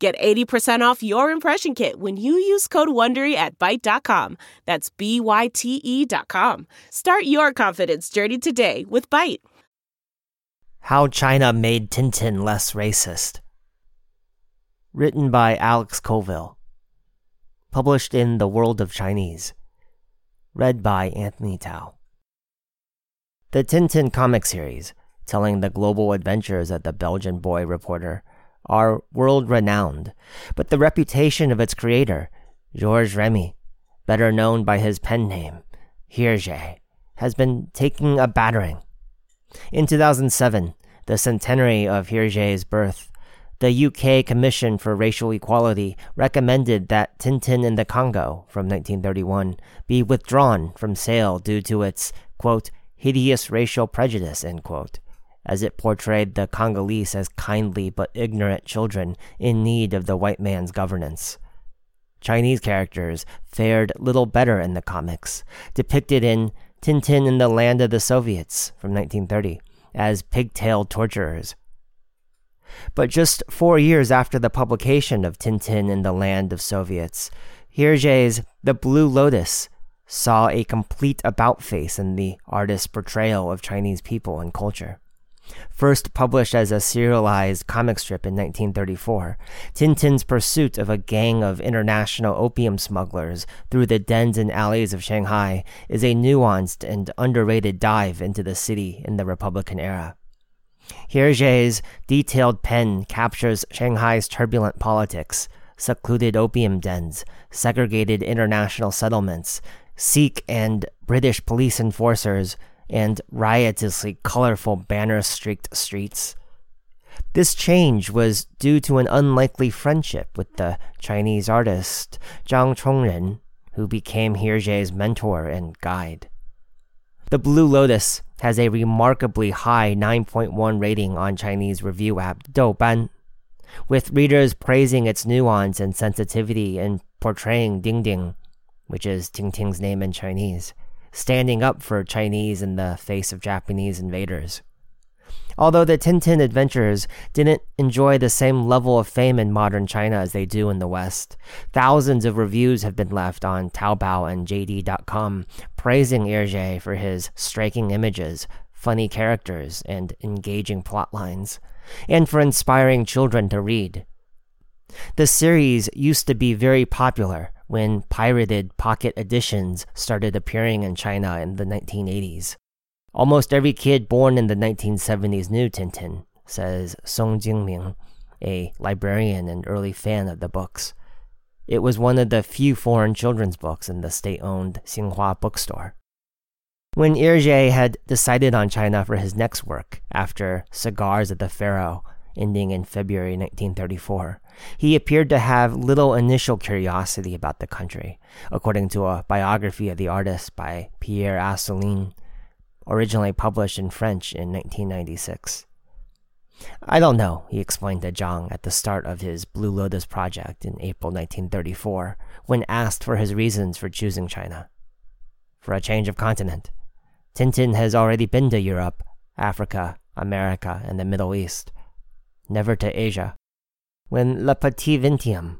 Get 80% off your impression kit when you use code WONDERY at Byte.com. That's B-Y-T-E dot com. Start your confidence journey today with Byte. How China Made Tintin Less Racist. Written by Alex Colville. Published in The World of Chinese. Read by Anthony Tao. The Tintin comic series, telling the global adventures of the Belgian boy reporter, are world renowned, but the reputation of its creator, Georges Remi, better known by his pen name, Hergé, has been taking a battering. In 2007, the centenary of Hergé's birth, the UK Commission for Racial Equality recommended that Tintin in the Congo from 1931 be withdrawn from sale due to its, quote, hideous racial prejudice, end quote as it portrayed the Congolese as kindly but ignorant children in need of the white man's governance. Chinese characters fared little better in the comics, depicted in Tintin in the Land of the Soviets from 1930 as pigtailed torturers. But just four years after the publication of Tintin in the Land of Soviets, Hergé's The Blue Lotus saw a complete about face in the artist's portrayal of Chinese people and culture. First published as a serialized comic strip in 1934, Tintin's pursuit of a gang of international opium smugglers through the dens and alleys of Shanghai is a nuanced and underrated dive into the city in the Republican era. Hergé's detailed pen captures Shanghai's turbulent politics, secluded opium dens, segregated international settlements, Sikh and British police enforcers, and riotously colorful banner streaked streets. This change was due to an unlikely friendship with the Chinese artist Zhang Chongren, who became Hergé's mentor and guide. The Blue Lotus has a remarkably high 9.1 rating on Chinese review app Douban, with readers praising its nuance and sensitivity in portraying Ding Ding, which is Tintin's name in Chinese standing up for Chinese in the face of Japanese invaders. Although the Tintin adventurers didn't enjoy the same level of fame in modern China as they do in the West, thousands of reviews have been left on Taobao and JD.com praising Hergé for his striking images, funny characters, and engaging plot lines, and for inspiring children to read. The series used to be very popular, when pirated pocket editions started appearing in China in the 1980s. Almost every kid born in the 1970s knew Tintin, says Song Jingming, a librarian and early fan of the books. It was one of the few foreign children's books in the state owned Xinhua bookstore. When Hergé had decided on China for his next work, after Cigars of the Pharaoh, ending in February 1934. He appeared to have little initial curiosity about the country, according to a biography of the artist by Pierre Assouline, originally published in French in 1996. I don't know, he explained to Zhang at the start of his Blue Lotus project in April 1934, when asked for his reasons for choosing China. For a change of continent. Tintin has already been to Europe, Africa, America, and the Middle East never to Asia. When Le Petit Vingtieme,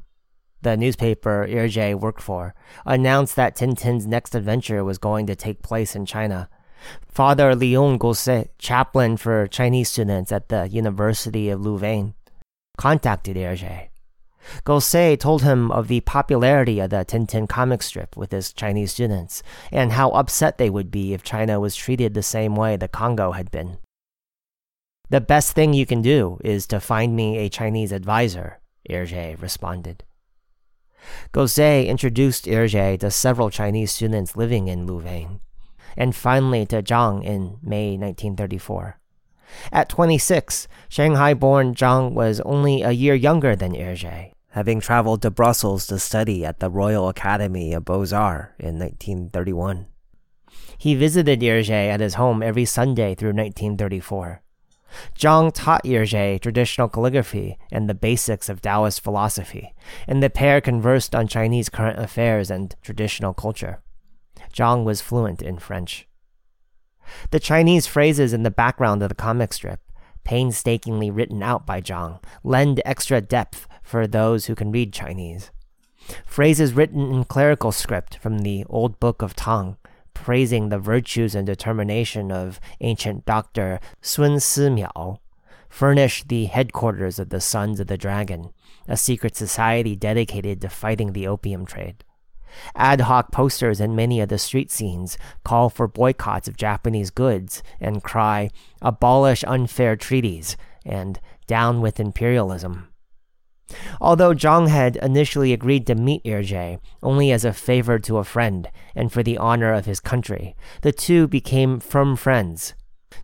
the newspaper Hergé worked for, announced that Tintin's next adventure was going to take place in China, Father Leon Gosset, chaplain for Chinese students at the University of Louvain, contacted Hergé. Gosset told him of the popularity of the Tintin comic strip with his Chinese students, and how upset they would be if China was treated the same way the Congo had been. The best thing you can do is to find me a Chinese advisor, Hergé responded. Gosset introduced Hergé to several Chinese students living in Louvain, and finally to Zhang in May 1934. At 26, Shanghai born Zhang was only a year younger than Hergé, having traveled to Brussels to study at the Royal Academy of Beaux-Arts in 1931. He visited Hergé at his home every Sunday through 1934. Zhang taught Hergé traditional calligraphy and the basics of Taoist philosophy, and the pair conversed on Chinese current affairs and traditional culture. Zhang was fluent in French. The Chinese phrases in the background of the comic strip, painstakingly written out by Zhang, lend extra depth for those who can read Chinese. Phrases written in clerical script from the Old Book of Tang, praising the virtues and determination of ancient doctor Sun Simiao, furnish the headquarters of the Sons of the Dragon, a secret society dedicated to fighting the opium trade. Ad hoc posters in many of the street scenes call for boycotts of Japanese goods and cry, abolish unfair treaties and down with imperialism. Although Zhang had initially agreed to meet Hergé only as a favor to a friend and for the honor of his country, the two became firm friends.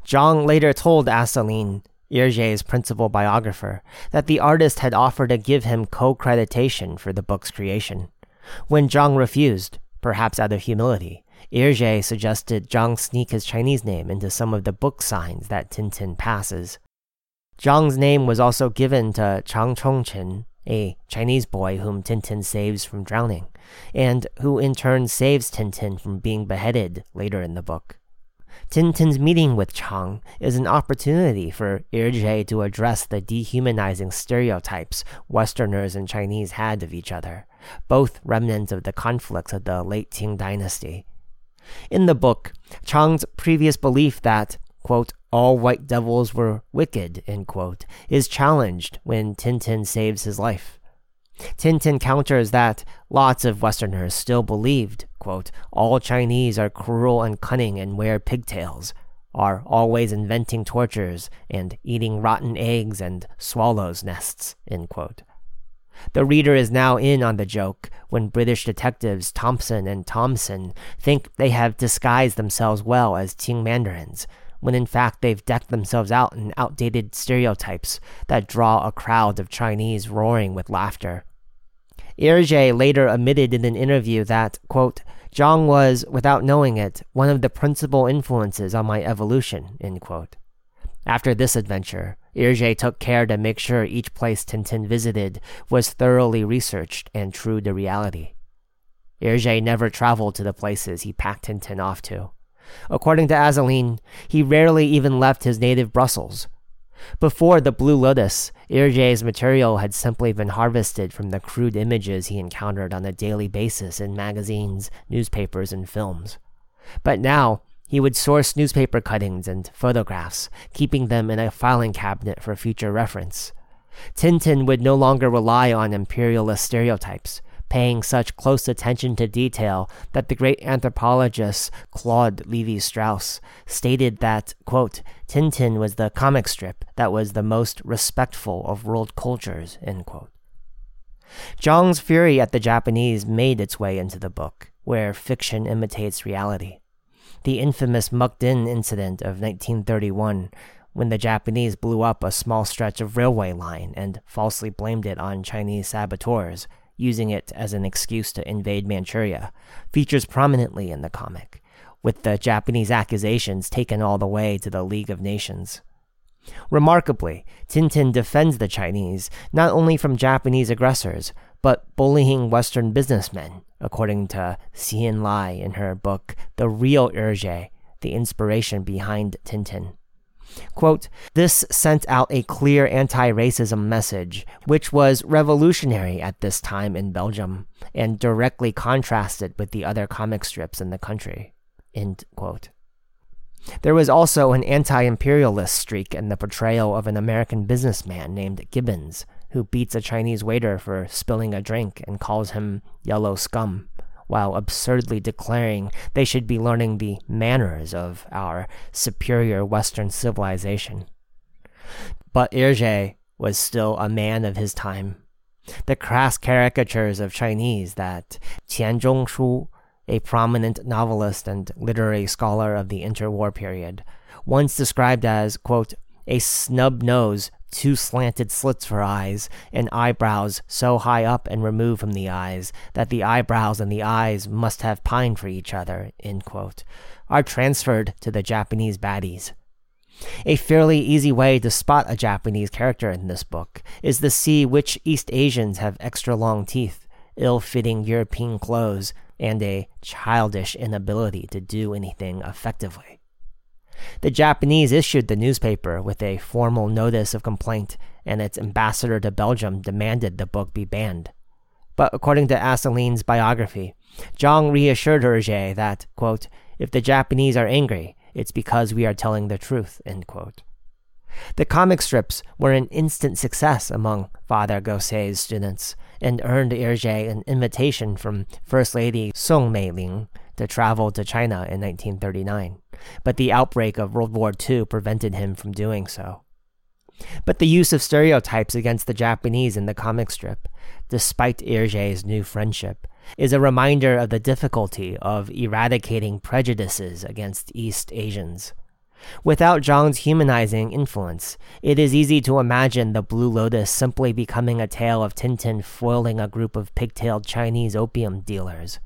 Zhang later told Assouline, Hergé's principal biographer, that the artist had offered to give him co-creditation for the book's creation. When Zhang refused, perhaps out of humility, Hergé suggested Zhang sneak his Chinese name into some of the book signs that Tintin passes. Zhang's name was also given to Chang Chong-Chen, a Chinese boy whom Tintin saves from drowning, and who in turn saves Tintin from being beheaded later in the book. Tintin's meeting with Chang is an opportunity for Hergé to address the dehumanizing stereotypes Westerners and Chinese had of each other, both remnants of the conflicts of the late Qing dynasty. In the book, Chang's previous belief that, quote, all white devils were wicked, end quote, is challenged when Tintin saves his life. Tintin counters that lots of Westerners still believed, quote, all Chinese are cruel and cunning and wear pigtails, are always inventing tortures and eating rotten eggs and swallows' nests, end quote. The reader is now in on the joke when British detectives Thompson and Thomson think they have disguised themselves well as Qing mandarins, when in fact they've decked themselves out in outdated stereotypes that draw a crowd of Chinese roaring with laughter. Hergé later admitted in an interview that, quote, Zhang was, without knowing it, one of the principal influences on my evolution, end quote. After this adventure, Hergé took care to make sure each place Tintin visited was thoroughly researched and true to reality. Hergé never traveled to the places he packed Tintin off to. According to Assouline, he rarely even left his native Brussels. Before the Blue Lotus, Hergé's material had simply been harvested from the crude images he encountered on a daily basis in magazines, newspapers, and films. But now, he would source newspaper cuttings and photographs, keeping them in a filing cabinet for future reference. Tintin would no longer rely on imperialist stereotypes paying such close attention to detail that the great anthropologist Claude Levi Strauss stated that, quote, Tintin was the comic strip that was the most respectful of world cultures, end quote. Zhang's fury at the Japanese made its way into the book, where fiction imitates reality. The infamous Mukden incident of 1931 when the Japanese blew up a small stretch of railway line and falsely blamed it on Chinese saboteurs, using it as an excuse to invade Manchuria, features prominently in the comic, with the Japanese accusations taken all the way to the League of Nations. Remarkably, Tintin defends the Chinese not only from Japanese aggressors, but bullying Western businessmen, according to Hsien Lai in her book The Real Hergé, the inspiration behind Tintin. Quote, this sent out a clear anti racism message, which was revolutionary at this time in Belgium and directly contrasted with the other comic strips in the country. End quote. There was also an anti imperialist streak in the portrayal of an American businessman named Gibbons, who beats a Chinese waiter for spilling a drink and calls him yellow scum while absurdly declaring they should be learning the manners of our superior Western civilization. But Hergé was still a man of his time. The crass caricatures of Chinese that Qian Zhongshu, a prominent novelist and literary scholar of the interwar period, once described as, quote, a snub nose, two slanted slits for eyes, and eyebrows so high up and removed from the eyes that the eyebrows and the eyes must have pined for each other, are transferred to the Japanese baddies. A fairly easy way to spot a Japanese character in this book is to see which East Asians have extra long teeth, ill fitting European clothes, and a childish inability to do anything effectively. The Japanese issued the newspaper with a formal notice of complaint, and its ambassador to Belgium demanded the book be banned. But according to Assouline's biography, Zhang reassured Hergé that, quote, if the Japanese are angry, it's because we are telling the truth. The comic strips were an instant success among Father Gosset's students and earned Hergé an invitation from First Lady Song Meiling to travel to China in 1939, but the outbreak of World War II prevented him from doing so. But the use of stereotypes against the Japanese in the comic strip, despite Hergé's new friendship, is a reminder of the difficulty of eradicating prejudices against East Asians. Without Zhang's humanizing influence, it is easy to imagine the Blue Lotus simply becoming a tale of Tintin foiling a group of pigtailed Chinese opium dealers.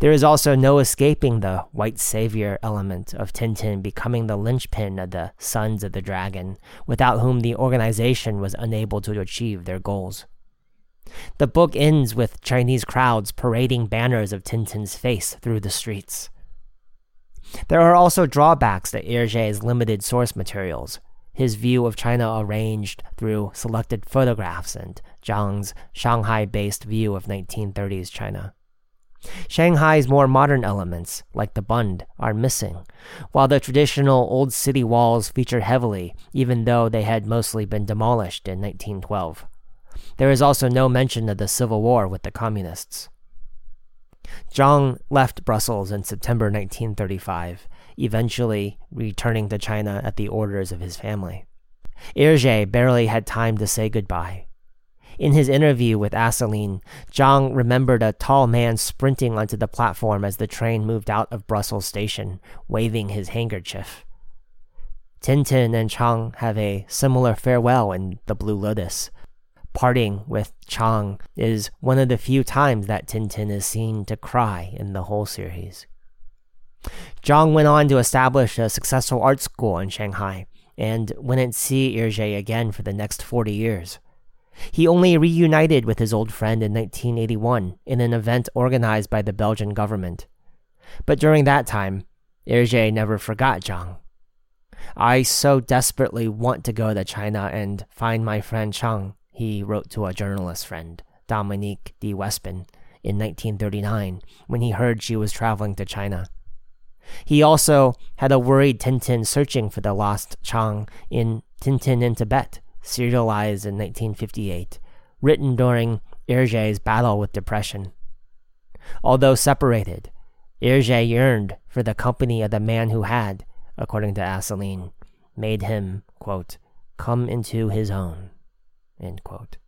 There is also no escaping the white savior element of Tintin becoming the linchpin of the Sons of the Dragon, without whom the organization was unable to achieve their goals. The book ends with Chinese crowds parading banners of Tintin's face through the streets. There are also drawbacks to Hergé's limited source materials, his view of China arranged through selected photographs and Zhang's Shanghai based view of 1930s China. Shanghai's more modern elements, like the Bund, are missing, while the traditional old city walls feature heavily, even though they had mostly been demolished in 1912. There is also no mention of the civil war with the communists. Zhang left Brussels in September 1935, eventually returning to China at the orders of his family. Hergé barely had time to say goodbye. In his interview with Assouline, Zhang remembered a tall man sprinting onto the platform as the train moved out of Brussels station, waving his handkerchief. Tintin and Chang have a similar farewell in The Blue Lotus. Parting with Chang is one of the few times that Tintin is seen to cry in the whole series. Zhang went on to establish a successful art school in Shanghai and wouldn't see Hergé again for the next 40 years. He only reunited with his old friend in 1981 in an event organized by the Belgian government. But during that time, Hergé never forgot Zhang. I so desperately want to go to China and find my friend Chang, he wrote to a journalist friend, Dominique de Wespin, in 1939 when he heard she was traveling to China. He also had a worried Tintin searching for the lost Chang in Tintin in Tibet, serialized in 1958, written during Hergé's battle with depression. Although separated, Hergé yearned for the company of the man who had, according to Assouline, made him, quote, come into his own, end quote.